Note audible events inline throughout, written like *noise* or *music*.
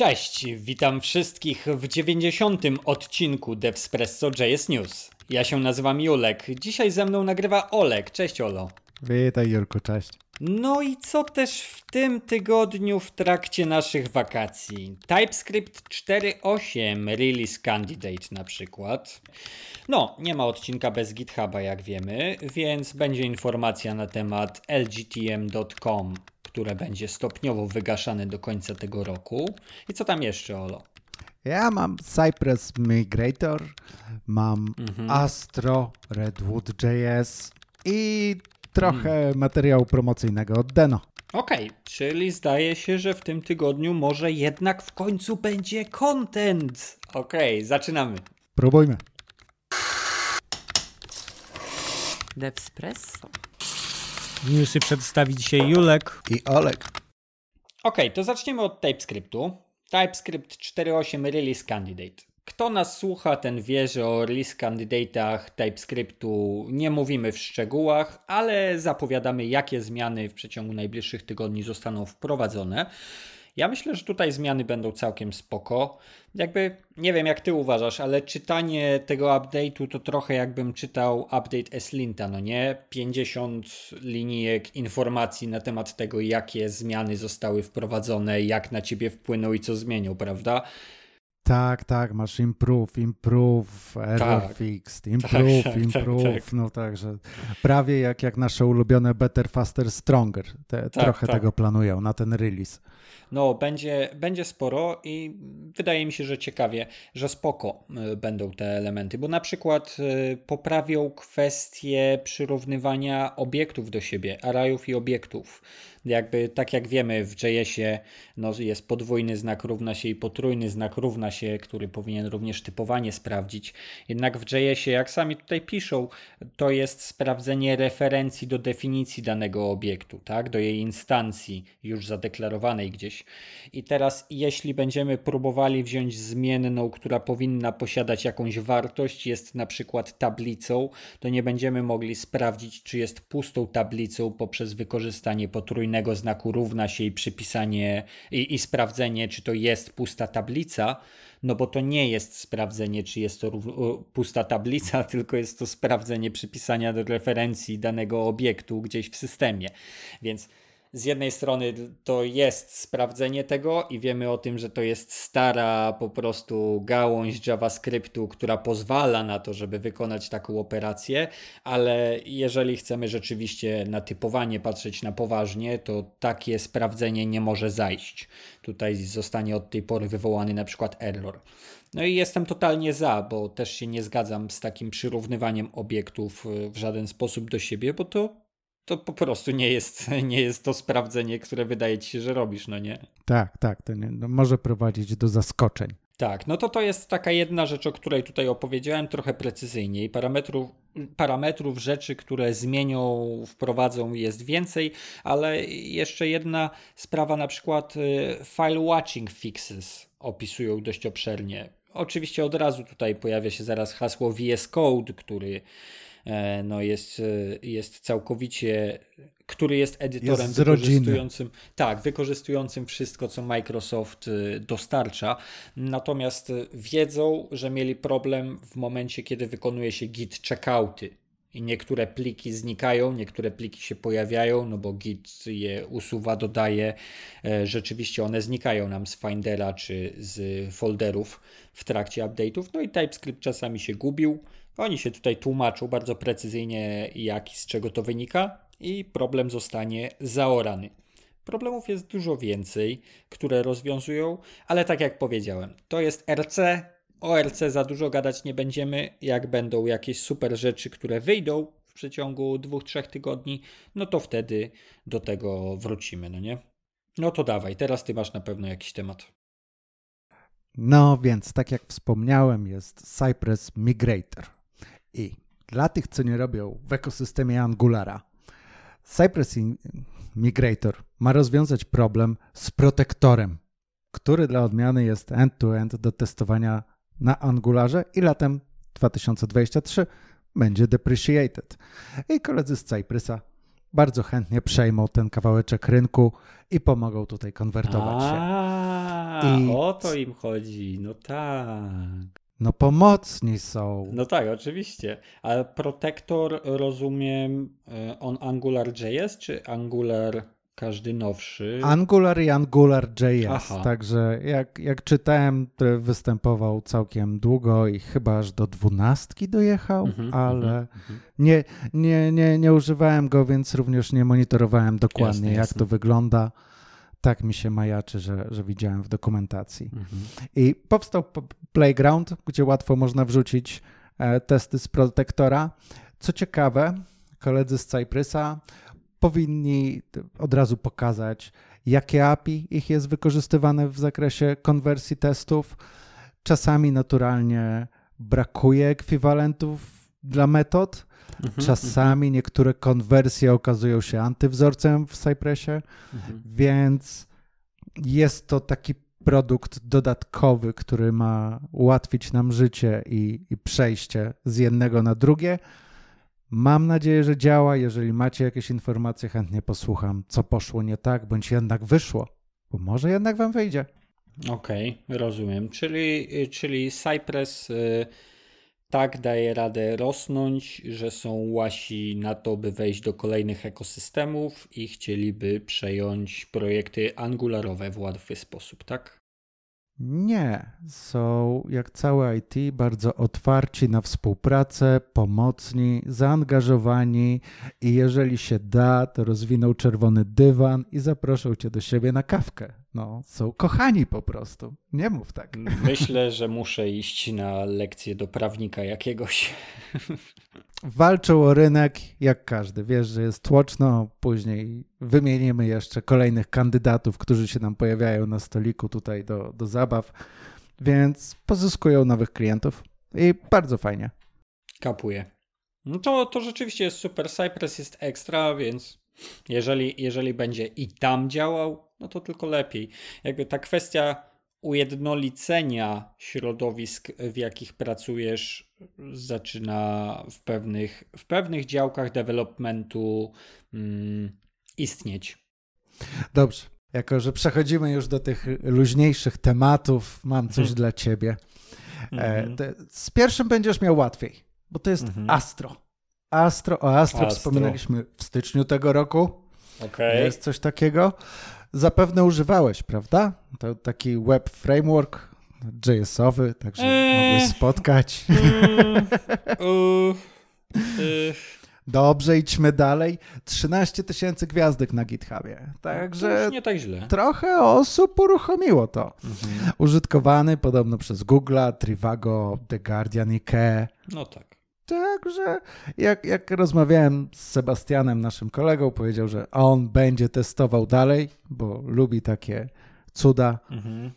Cześć, witam wszystkich w 90. odcinku Devspresso JS News. Ja się nazywam Julek, dzisiaj ze mną nagrywa Olek. Cześć Olo. Witaj Julku, cześć. No i co też w tym tygodniu w trakcie naszych wakacji? TypeScript 4.8 Release Candidate na przykład. No, nie ma odcinka bez GitHuba jak wiemy, więc będzie informacja na temat lgtm.com, które będzie stopniowo wygaszane do końca tego roku. I co tam jeszcze, Olo? Ja mam Cypress Migrator, mam mhm. Astro, Redwood.js i trochę hmm. materiału promocyjnego od Deno. Okej, okay, czyli zdaje się, że w tym tygodniu może jednak w końcu będzie content. Okej, okay, zaczynamy. Próbujmy. Devspresso. Newsy przedstawi dzisiaj Julek i Olek. Okej, okay, to zaczniemy od TypeScriptu. TypeScript 4.8 Release Candidate. Kto nas słucha, ten wie, że o release candidate'ach TypeScriptu nie mówimy w szczegółach, ale zapowiadamy, jakie zmiany w przeciągu najbliższych tygodni zostaną wprowadzone. Ja myślę, że tutaj zmiany będą całkiem spoko. Jakby nie wiem jak ty uważasz, ale czytanie tego update'u to trochę jakbym czytał update Eslinta, no nie? 50 linijek informacji na temat tego, jakie zmiany zostały wprowadzone, jak na ciebie wpłyną i co zmienią, prawda? Tak, tak, masz improve, improve, error tak, fixed, tak, improve, tak, improve, tak, tak, no także prawie jak, jak nasze ulubione Better, Faster, Stronger, Te, tak, trochę tego planują na ten release. No, będzie, będzie sporo i wydaje mi się, że ciekawie, że spoko y, będą te elementy, bo na przykład y, poprawią kwestię przyrównywania obiektów do siebie, arrayów i obiektów jakby tak jak wiemy w JS-ie no, jest podwójny znak równa się i potrójny znak równa się, który powinien również typowanie sprawdzić. Jednak w JS-ie, jak sami tutaj piszą, to jest sprawdzenie referencji do definicji danego obiektu, tak, do jej instancji już zadeklarowanej gdzieś. I teraz jeśli będziemy próbowali wziąć zmienną, która powinna posiadać jakąś wartość, jest na przykład tablicą, to nie będziemy mogli sprawdzić, czy jest pustą tablicą poprzez wykorzystanie potrójnego znaku równa się i przypisanie i, i sprawdzenie, czy to jest pusta tablica, no bo to nie jest sprawdzenie, czy jest to pusta tablica, *laughs* tylko jest to sprawdzenie przypisania do referencji danego obiektu gdzieś w systemie. Więc z jednej strony to jest sprawdzenie tego i wiemy o tym, że to jest stara po prostu gałąź JavaScriptu, która pozwala na to, żeby wykonać taką operację, ale jeżeli chcemy rzeczywiście na typowanie patrzeć na poważnie, to takie sprawdzenie nie może zajść. Tutaj zostanie od tej pory wywołany na przykład error. No i jestem totalnie za, bo też się nie zgadzam z takim przyrównywaniem obiektów w żaden sposób do siebie, bo to to po prostu nie jest, nie jest to sprawdzenie, które wydaje ci się, że robisz, no nie? Tak, tak, to nie, no może prowadzić do zaskoczeń. Tak, no to to jest taka jedna rzecz, o której tutaj opowiedziałem trochę precyzyjniej. Parametrów, parametrów rzeczy, które zmienią, wprowadzą jest więcej, ale jeszcze jedna sprawa, na przykład y, file watching fixes opisują dość obszernie. Oczywiście od razu tutaj pojawia się zaraz hasło VS Code, który E, no jest, e, jest całkowicie, który jest edytorem jest wykorzystującym, tak, wykorzystującym wszystko, co Microsoft e, dostarcza. Natomiast wiedzą, że mieli problem w momencie, kiedy wykonuje się git checkouty. I niektóre pliki znikają, niektóre pliki się pojawiają, no bo Git je usuwa, dodaje. Rzeczywiście one znikają nam z Findera czy z folderów w trakcie update'ów. No i TypeScript czasami się gubił. Oni się tutaj tłumaczą bardzo precyzyjnie, jak i z czego to wynika, i problem zostanie zaorany. Problemów jest dużo więcej, które rozwiązują, ale tak jak powiedziałem, to jest RC. O RC za dużo gadać nie będziemy. Jak będą jakieś super rzeczy, które wyjdą w przeciągu dwóch, trzech tygodni, no to wtedy do tego wrócimy, no nie? No to dawaj, teraz ty masz na pewno jakiś temat. No więc, tak jak wspomniałem, jest Cypress Migrator. I dla tych, co nie robią w ekosystemie Angulara, Cypress Migrator ma rozwiązać problem z protektorem, który dla odmiany jest end-to-end do testowania na Angularze i latem 2023 będzie depreciated. I koledzy z Cypressa bardzo chętnie przejmą ten kawałeczek rynku i pomogą tutaj konwertować się. I... o to im chodzi, no tak. No pomocni są. No tak, oczywiście. Ale Protector rozumiem e, on AngularJS czy Angular każdy nowszy? Angular i AngularJS. Aha. Także jak, jak czytałem, występował całkiem długo i chyba aż do dwunastki dojechał, mhm, ale mhm, mhm. nie, nie, nie, nie używałem go, więc również nie monitorowałem dokładnie, jasne, jak jasne. to wygląda tak mi się majaczy, że, że widziałem w dokumentacji. Mhm. I powstał Playground, gdzie łatwo można wrzucić e, testy z protektora. Co ciekawe, koledzy z Cyprysa powinni od razu pokazać, jakie API ich jest wykorzystywane w zakresie konwersji testów. Czasami naturalnie brakuje ekwiwalentów dla metod. Mhm, Czasami mhm. niektóre konwersje okazują się antywzorcem w Cypressie, mhm. więc jest to taki produkt dodatkowy, który ma ułatwić nam życie i, i przejście z jednego na drugie. Mam nadzieję, że działa. Jeżeli macie jakieś informacje, chętnie posłucham, co poszło nie tak, bądź jednak wyszło, bo może jednak wam wyjdzie. Okej, okay, rozumiem. Czyli, czyli Cypress y, tak daje radę rosnąć, że są łasi na to, by wejść do kolejnych ekosystemów i chcieliby przejąć projekty angularowe w łatwy sposób, tak? Nie, są jak całe IT bardzo otwarci na współpracę, pomocni, zaangażowani i jeżeli się da, to rozwiną czerwony dywan i zaproszą cię do siebie na kawkę. No, są kochani po prostu. Nie mów tak. Myślę, że muszę iść na lekcję do prawnika jakiegoś. Walczą o rynek jak każdy. Wiesz, że jest tłoczno, później wymienimy jeszcze kolejnych kandydatów, którzy się nam pojawiają na stoliku tutaj do, do zabaw, więc pozyskują nowych klientów i bardzo fajnie. Kapuję. No to, to rzeczywiście jest super. Cypress jest ekstra, więc jeżeli, jeżeli będzie i tam działał, no to tylko lepiej. Jakby ta kwestia ujednolicenia środowisk, w jakich pracujesz, zaczyna w pewnych, w pewnych działkach developmentu mm, istnieć. Dobrze. Jako, że przechodzimy już do tych luźniejszych tematów, mam coś hmm. dla ciebie. Mm -hmm. z pierwszym będziesz miał łatwiej, bo to jest -hmm. Astro. Astro, o Astro, Astro, wspominaliśmy w styczniu tego roku. Okay. Jest coś takiego. Zapewne używałeś, prawda? To taki web framework JS-owy, także eee. mogłeś spotkać. *laughs* Dobrze, idźmy dalej. 13 tysięcy gwiazdek na GitHubie. Także nie tak źle. trochę osób uruchomiło to. Mhm. Użytkowany podobno przez Google'a, Trivago, The Guardian, IKEA. No tak. Także jak, jak rozmawiałem z Sebastianem, naszym kolegą, powiedział, że on będzie testował dalej, bo lubi takie cuda. Mhm.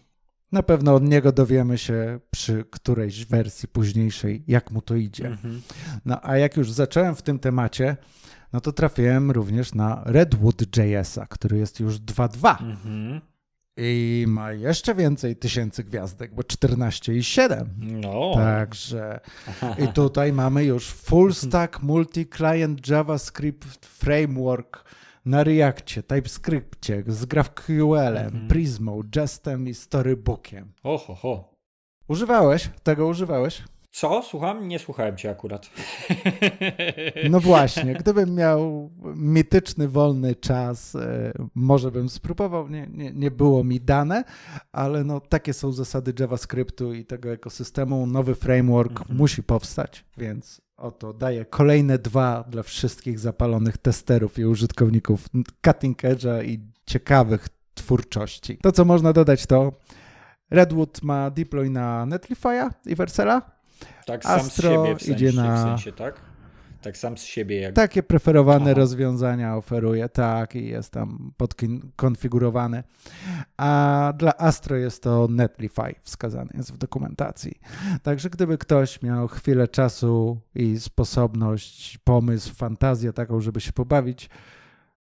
Na pewno od niego dowiemy się przy którejś wersji późniejszej, jak mu to idzie. Mhm. No a jak już zacząłem w tym temacie, no to trafiłem również na Redwood.jsa, który jest już 2.2. Mhm. I ma jeszcze więcej tysięcy gwiazdek, bo 14 i 7. No. Także i tutaj mamy już full stack multi-client JavaScript framework na Reactie, TypeScriptie, z GraphQL-em, -hmm. Prismą, Jestem i Storybookiem. Oho, ho. Używałeś? Tego używałeś? Co? Słucham? Nie słuchałem cię akurat. *laughs* No właśnie, gdybym miał mityczny, wolny czas, e, może bym spróbował. Nie, nie, nie było mi dane, ale no, takie są zasady JavaScriptu i tego ekosystemu. Nowy framework mhm. musi powstać, więc oto daję kolejne dwa dla wszystkich zapalonych testerów i użytkowników cutting edge'a i ciekawych twórczości. To, co można dodać, to Redwood ma deploy na Netlify'a i Versela tak sam Astro z siebie w sensie, idzie na... w sensie, tak? Tak sam z siebie. Jak... Takie preferowane Aha. rozwiązania oferuje, tak, i jest tam podkonfigurowany. A dla Astro jest to Netlify, wskazany jest w dokumentacji. Także gdyby ktoś miał chwilę czasu i sposobność, pomysł, fantazję taką, żeby się pobawić.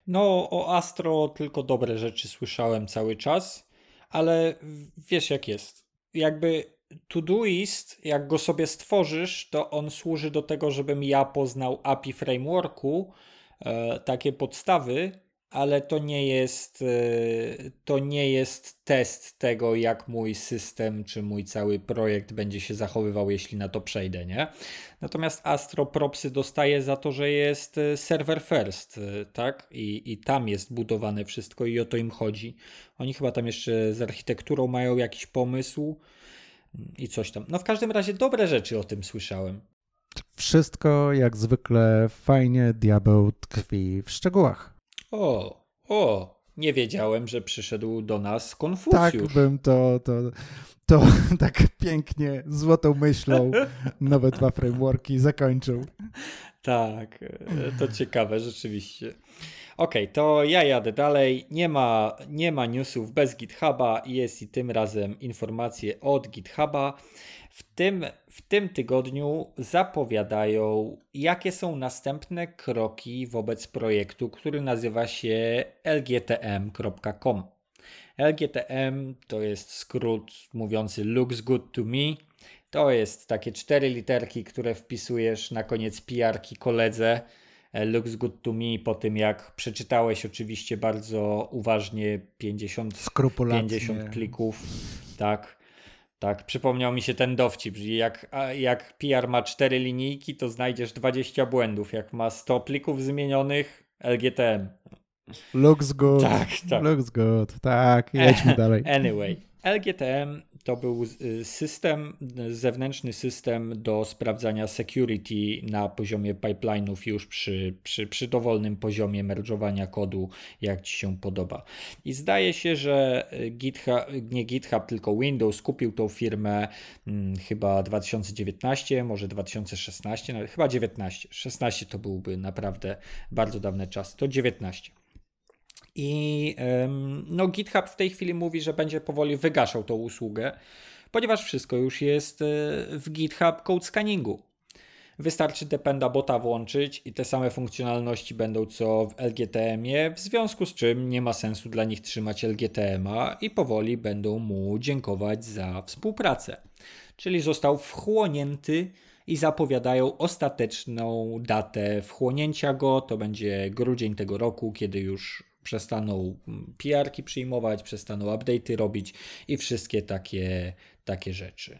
No, o Astro tylko dobre rzeczy słyszałem cały czas, ale wiesz jak jest. Jakby Todoist, jak go sobie stworzysz, to on służy do tego, żebym ja poznał API frameworku, e, takie podstawy, ale to nie jest e, to nie jest test tego, jak mój system czy mój cały projekt będzie się zachowywał, jeśli na to przejdę, nie? Natomiast Astro propsy dostaje za to, że jest e, server first, tak? I, I tam jest budowane wszystko i o to im chodzi. Oni chyba tam jeszcze z architekturą mają jakiś pomysł i coś tam. No w każdym razie dobre rzeczy o tym słyszałem. Wszystko jak zwykle fajnie, diabeł tkwi w szczegółach. O, o, nie wiedziałem, że przyszedł do nas Konfucjusz. Tak bym to, to, to *laughs* tak pięknie, złotą myślą nowe dwa frameworki zakończył. Tak, to ciekawe rzeczywiście. Ok, to ja jadę dalej. Nie ma, nie ma newsów bez GitHuba. Jest i tym razem informacje od GitHuba. W tym, w tym tygodniu zapowiadają, jakie są następne kroki wobec projektu, który nazywa się lgtm.com. LGTM to jest skrót mówiący Looks Good to Me. To jest takie cztery literki, które wpisujesz na koniec pijarki koledze. E, looks Good to Me po tym, jak przeczytałeś oczywiście bardzo uważnie 50, 50 plików. Tak tak, przypomniał mi się ten dowcip, że jak, jak PR ma 4 linijki, to znajdziesz 20 błędów. Jak ma 100 plików zmienionych, LGTM. Looks good. Tak, tak. Looks good. Tak, jedźmy *laughs* dalej. Anyway, LGTM to był y, system, zewnętrzny system do sprawdzania security na poziomie pipeline'ów już przy, przy, przy dowolnym poziomie merge'owania kodu, jak Ci się podoba. I zdaje się, że GitHub, nie GitHub, tylko Windows kupił tą firmę hmm, chyba 2019, może 2016, nawet chyba 19. 16 to byłby naprawdę bardzo dawny czas. To 19. I no, GitHub w tej chwili mówi, że będzie powoli wygaszał tą usługę, ponieważ wszystko już jest e, w GitHub Code Scanningu. Wystarczy Dependa bota włączyć i te same funkcjonalności będą co w LGTM-ie, w związku z czym nie ma sensu dla nich trzymać LGTM-a i powoli będą mu dziękować za współpracę. Czyli został wchłonięty i zapowiadają ostateczną datę wchłonięcia go. To będzie grudzień tego roku, kiedy już przestaną PR-ki przyjmować, przestaną update'y robić i wszystkie takie, takie rzeczy.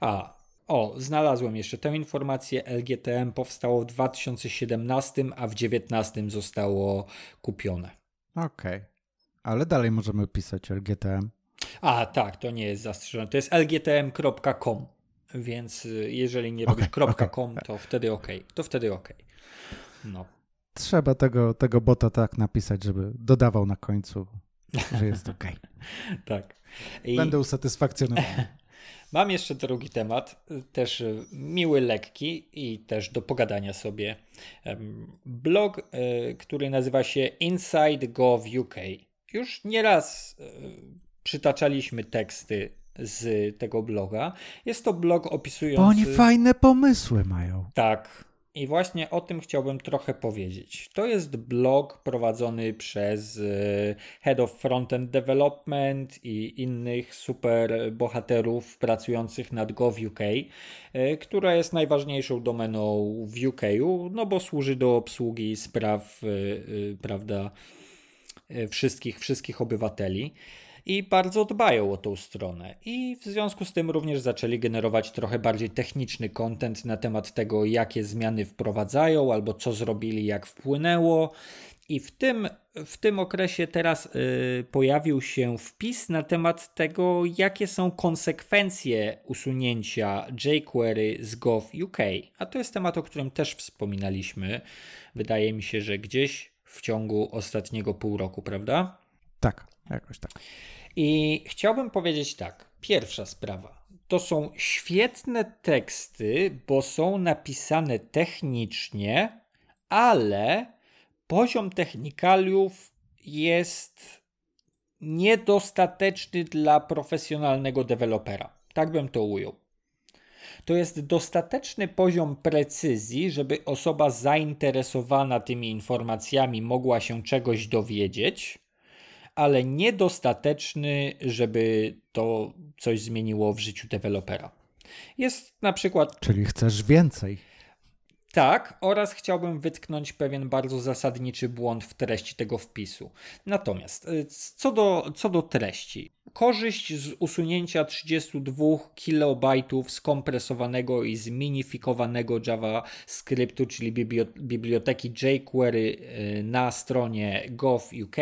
A, o, znalazłem jeszcze tę informację. LGTM powstało w 2017, a w 2019 zostało kupione. Okej, okay. ale dalej możemy pisać LGTM. A, tak, to nie jest zastrzeżone. To jest lgtm.com, więc y, jeżeli nie robisz okay, .com, okay. to wtedy ok. To wtedy ok. No trzeba tego, tego bota tak napisać, żeby dodawał na końcu, że jest *laughs* ok. tak. I Będę usatysfakcjonowany. *laughs* Mam jeszcze drugi temat, też miły, lekki i też do pogadania sobie. Blog, e, który nazywa się Inside Gov UK. Już nieraz e, przytaczaliśmy teksty z tego bloga. Jest to blog opisujący. Bo oni fajne pomysły mają. Tak, i właśnie o tym chciałbym trochę powiedzieć. To jest blog prowadzony przez e, Head of Frontend Development i innych super bohaterów pracujących nad GovUK, e, która jest najważniejszą domeną w UK, no bo służy do obsługi spraw, e, prawda, wszystkich, wszystkich obywateli i bardzo dbają o tą stronę. I w związku z tym również zaczęli generować trochę bardziej techniczny content na temat tego, jakie zmiany wprowadzają albo co zrobili, jak wpłynęło. I w tym, w tym okresie teraz yy, pojawił się wpis na temat tego, jakie są konsekwencje usunięcia jQuery z GovUK. A to jest temat, o którym też wspominaliśmy. Wydaje mi się, że gdzieś w ciągu ostatniego pół roku, prawda? Tak, jakoś tak. I chciałbym powiedzieć tak. Pierwsza sprawa. To są świetne teksty, bo są napisane technicznie, ale poziom technikaliów jest niedostateczny dla profesjonalnego dewelopera. Tak bym to ujął. To jest dostateczny poziom precyzji, żeby osoba zainteresowana tymi informacjami mogła się czegoś dowiedzieć, ale niedostateczny, żeby to coś zmieniło w życiu dewelopera. Jest na przykład. Czyli chcesz więcej. Tak, oraz chciałbym wytknąć pewien bardzo zasadniczy błąd w treści tego wpisu. Natomiast y, co do, co do treści. Korzyść z usunięcia 32 KB skompresowanego i zminifikowanego JavaScriptu, czyli biblioteki jQuery y, na stronie gov.uk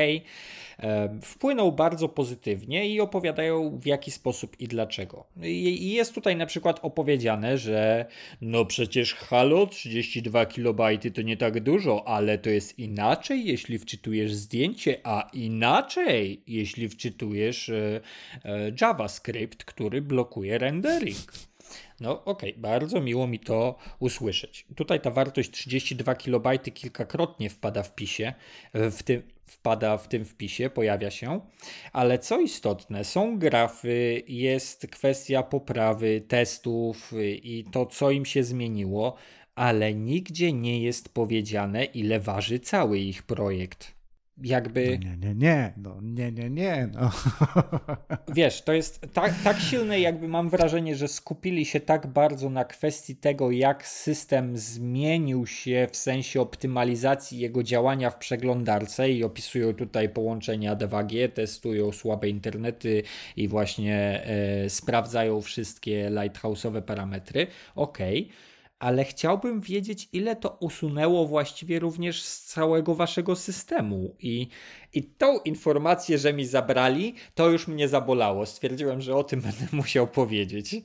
wpłynął bardzo pozytywnie i opowiadają w jaki sposób i dlaczego. I jest tutaj na przykład opowiedziane, że no przecież halo 32 KB to nie tak dużo, ale to jest inaczej, jeśli wczytujesz zdjęcie, a inaczej, jeśli wczytujesz e, e, JavaScript, który blokuje rendering. No okej, okay, bardzo miło mi to usłyszeć. Tutaj ta wartość 32 KB kilkakrotnie wpada w pisie, w tym, wpada w tym wpisie, pojawia się, ale co istotne, są grafy, jest kwestia poprawy testów i to, co im się zmieniło, ale nigdzie nie jest powiedziane, ile waży cały ich projekt jakby... No nie, nie, nie, no nie, nie, nie. No. *laughs* Wiesz, to jest tak, tak silne, jakby mam wrażenie, że skupili się tak bardzo na kwestii tego, jak system zmienił się w sensie optymalizacji jego działania w przeglądarce i opisują tutaj połączenia D2G, testują słabe internety i właśnie e, sprawdzają wszystkie lighthouse'owe parametry. Okej. Okay ale chciałbym wiedzieć, ile to usunęło właściwie również z całego waszego systemu. I, I tą informację, że mi zabrali, to już mnie zabolało. Stwierdziłem, że o tym *laughs* będę musiał powiedzieć.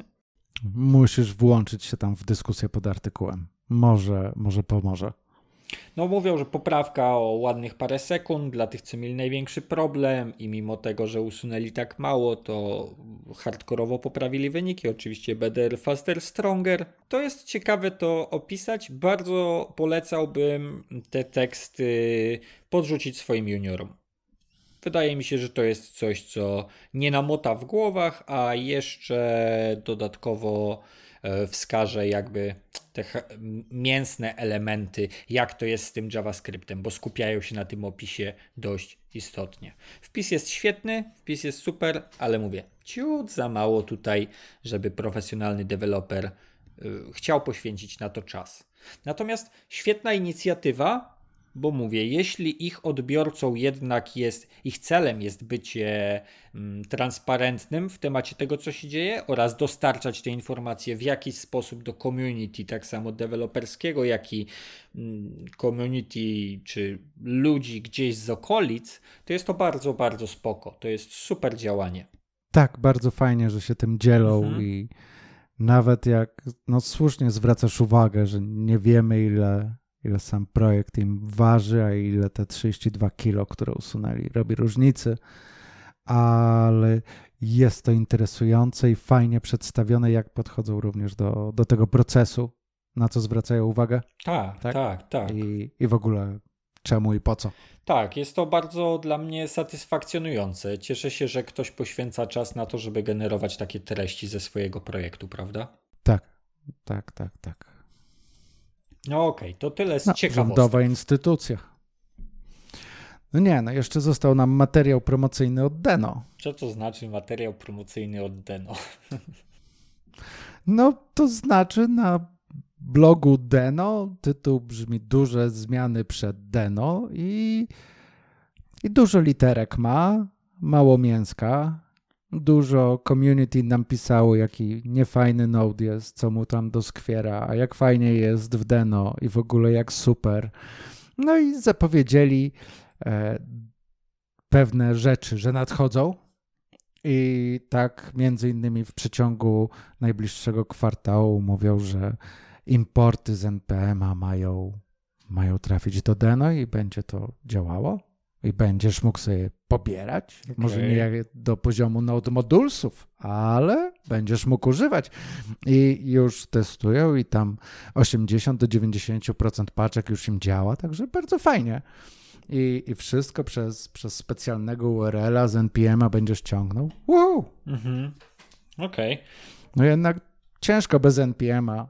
Musisz włączyć się tam w dyskusję pod artykułem. Może, może pomoże. No mówią, że poprawka o ładnych parę sekund dla tych, co mieli największy problem i mimo tego, że usunęli tak mało, to hardkorowo poprawili wyniki. Oczywiście better, faster, stronger. To jest ciekawe to opisać. Bardzo polecałbym te teksty podrzucić swoim juniorom. Wydaje mi się, że to jest coś, co nie namota w głowach, a jeszcze dodatkowo wskaże jakby te mięsne elementy, jak to jest z tym JavaScriptem, bo skupiają się na tym opisie dość istotnie. Wpis jest świetny, wpis jest super, ale mówię, ciut za mało tutaj, żeby profesjonalny deweloper e, chciał poświęcić na to czas. Natomiast świetna inicjatywa, bo mówię, jeśli ich odbiorcą jednak jest, ich celem jest bycie mm, transparentnym w temacie tego, co się dzieje oraz dostarczać te informacje w jakiś sposób do community, tak samo deweloperskiego, jak i mm, community czy ludzi gdzieś z okolic, to jest to bardzo, bardzo spoko. To jest super działanie. Tak, bardzo fajnie, że się tym dzielą mhm. i nawet jak no słusznie zwracasz uwagę, że nie wiemy ile ile sam projekt im waży, a ile te 32 kilo, które usunęli, robi różnicy, ale jest to interesujące i fajnie przedstawione, jak podchodzą również do, do tego procesu, na co zwracają uwagę. Tak, tak, tak. tak. I, I w ogóle czemu i po co. Tak, jest to bardzo dla mnie satysfakcjonujące. Cieszę się, że ktoś poświęca czas na to, żeby generować takie treści ze swojego projektu, prawda? Tak, tak, tak, tak. No okej, okay, to tyle z no, ciekawostek. Rządowa instytucja. No nie, no jeszcze został nam materiał promocyjny od Deno. Co to znaczy materiał promocyjny od Deno? *laughs* No to znaczy na blogu Deno tytuł brzmi Duże zmiany przed Deno i, i dużo literek ma, mało mięska, Dużo community nam pisało, jaki niefajny Node jest, co mu tam doskwiera, a jak fajnie jest w Deno i w ogóle jak super. No i zapowiedzieli e, pewne rzeczy, że nadchodzą. I tak między innymi w przeciągu najbliższego kwartału mówią, że importy z NPM-a mają, mają trafić do Deno i będzie to działało i będziesz mógł sobie pobierać. Okay. Może nie jak do poziomu Node Modulsów, ale będziesz mógł używać. I już testują i tam 80 do 90% paczek już im działa, także bardzo fajnie. I, i wszystko przez, przez specjalnego URL-a z NPM-a będziesz ciągnął. Wow! Mhm. Okej. Okay. No jednak ciężko bez NPM-a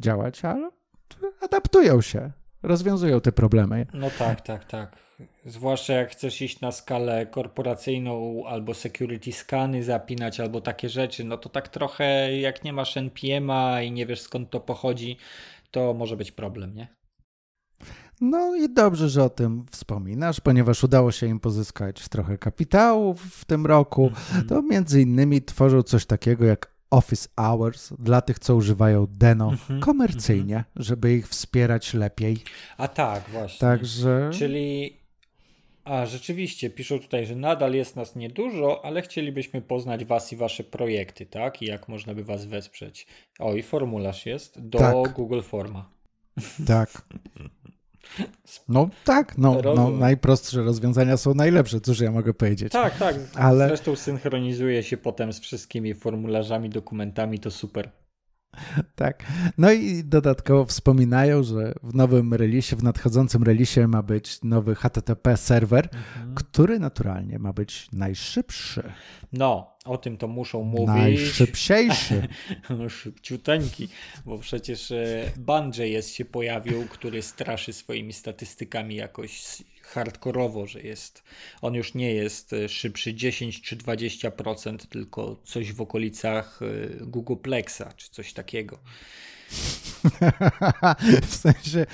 działać, ale adaptują się, rozwiązują te problemy. No tak, tak, tak. Zwłaszcza jak chcesz iść na skalę korporacyjną albo security scany zapinać albo takie rzeczy, no to tak trochę jak nie masz NPM-a i nie wiesz skąd to pochodzi, to może być problem, nie? No i dobrze, że o tym wspominasz, ponieważ udało się im pozyskać trochę kapitału w tym roku. Mhm. To między innymi tworzą coś takiego jak Office Hours dla tych, co używają Deno Mhm, komercyjnie, żeby ich wspierać lepiej. A tak, właśnie. Także Czyli. A rzeczywiście, piszą tutaj, że nadal jest nas niedużo, ale chcielibyśmy poznać Was i Wasze projekty, tak? I jak można by Was wesprzeć. O, i formularz jest do Tak. Google Forma. tak. No tak, no, no najprostsze rozwiązania są najlepsze, cóż ja mogę powiedzieć. Tak, tak. Ale- Zresztą synchronizuje się potem z wszystkimi formularzami, dokumentami, to super. *laughs* Tak. No i dodatkowo wspominają, że w nowym releasie, w nadchodzącym releasie ma być nowy HTTP serwer, który naturalnie ma być najszybszy, No, o tym to muszą mówić. najszybciejszy. *laughs* Szybciuteńki, bo przecież Bungie jest się pojawił, który straszy swoimi statystykami jakoś hardkorowo, że jest, on już nie jest e, szybszy 10 czy 20%, tylko coś w okolicach e, Googleplexa czy coś takiego. *laughs* w sensie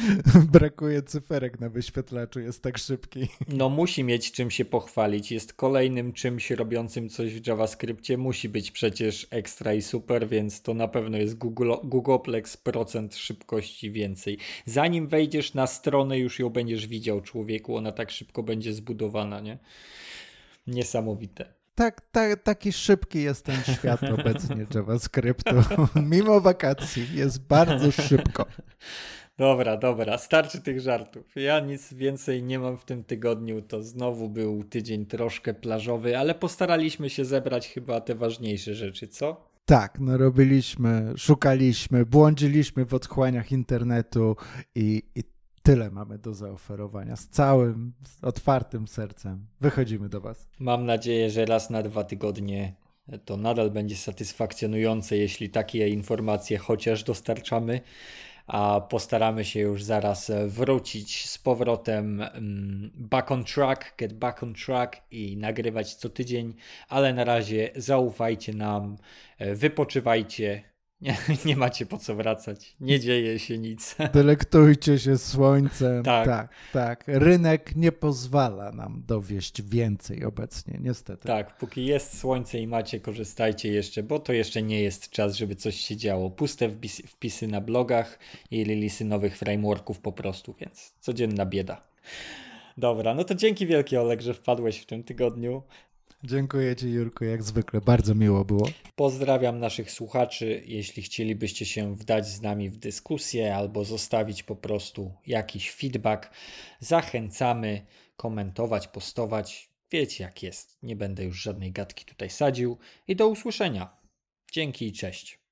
brakuje cyferek na wyświetlaczu, jest tak szybki. No musi mieć czym się pochwalić, jest kolejnym czymś robiącym coś w JavaScriptie, musi być przecież ekstra i super, więc to na pewno jest Google, Googleplex procent szybkości więcej. Zanim wejdziesz na stronę, już ją będziesz widział człowieku, ona tak szybko będzie zbudowana, nie? Niesamowite. Tak, tak, taki szybki jest ten świat *laughs* obecnie JavaScriptu. *laughs* Mimo wakacji jest bardzo szybko. Dobra, dobra, starczy tych żartów. Ja nic więcej nie mam w tym tygodniu. To znowu był tydzień troszkę plażowy, ale postaraliśmy się zebrać chyba te ważniejsze rzeczy, co? Tak, no robiliśmy, szukaliśmy, błądziliśmy w otchłaniach internetu i, i tyle mamy do zaoferowania. Z całym, z otwartym sercem wychodzimy do Was. Mam nadzieję, że raz na dwa tygodnie to nadal będzie satysfakcjonujące, jeśli takie informacje chociaż dostarczamy. A postaramy się już zaraz wrócić z powrotem mm, back on track, get back on track i nagrywać co tydzień, ale na razie zaufajcie nam, wypoczywajcie. Nie, *laughs* nie macie po co wracać, nie dzieje się nic. *laughs* Delektujcie się słońcem. Tak. tak, tak. Rynek nie pozwala nam dowieść więcej obecnie, niestety. Tak, póki jest słońce i macie, korzystajcie jeszcze, bo to jeszcze nie jest czas, żeby coś się działo. Puste wpis, wpisy na blogach i releasy nowych frameworków po prostu, więc codzienna bieda. Dobra, no to dzięki wielkie Oleg, że wpadłeś w tym tygodniu. Dziękuję Ci, Jurku, jak zwykle. Bardzo miło było. Pozdrawiam naszych słuchaczy. Jeśli chcielibyście się wdać z nami w dyskusję albo zostawić po prostu jakiś feedback, zachęcamy komentować, postować. Wiecie jak jest. Nie będę już żadnej gadki tutaj sadził. I do usłyszenia. Dzięki i cześć.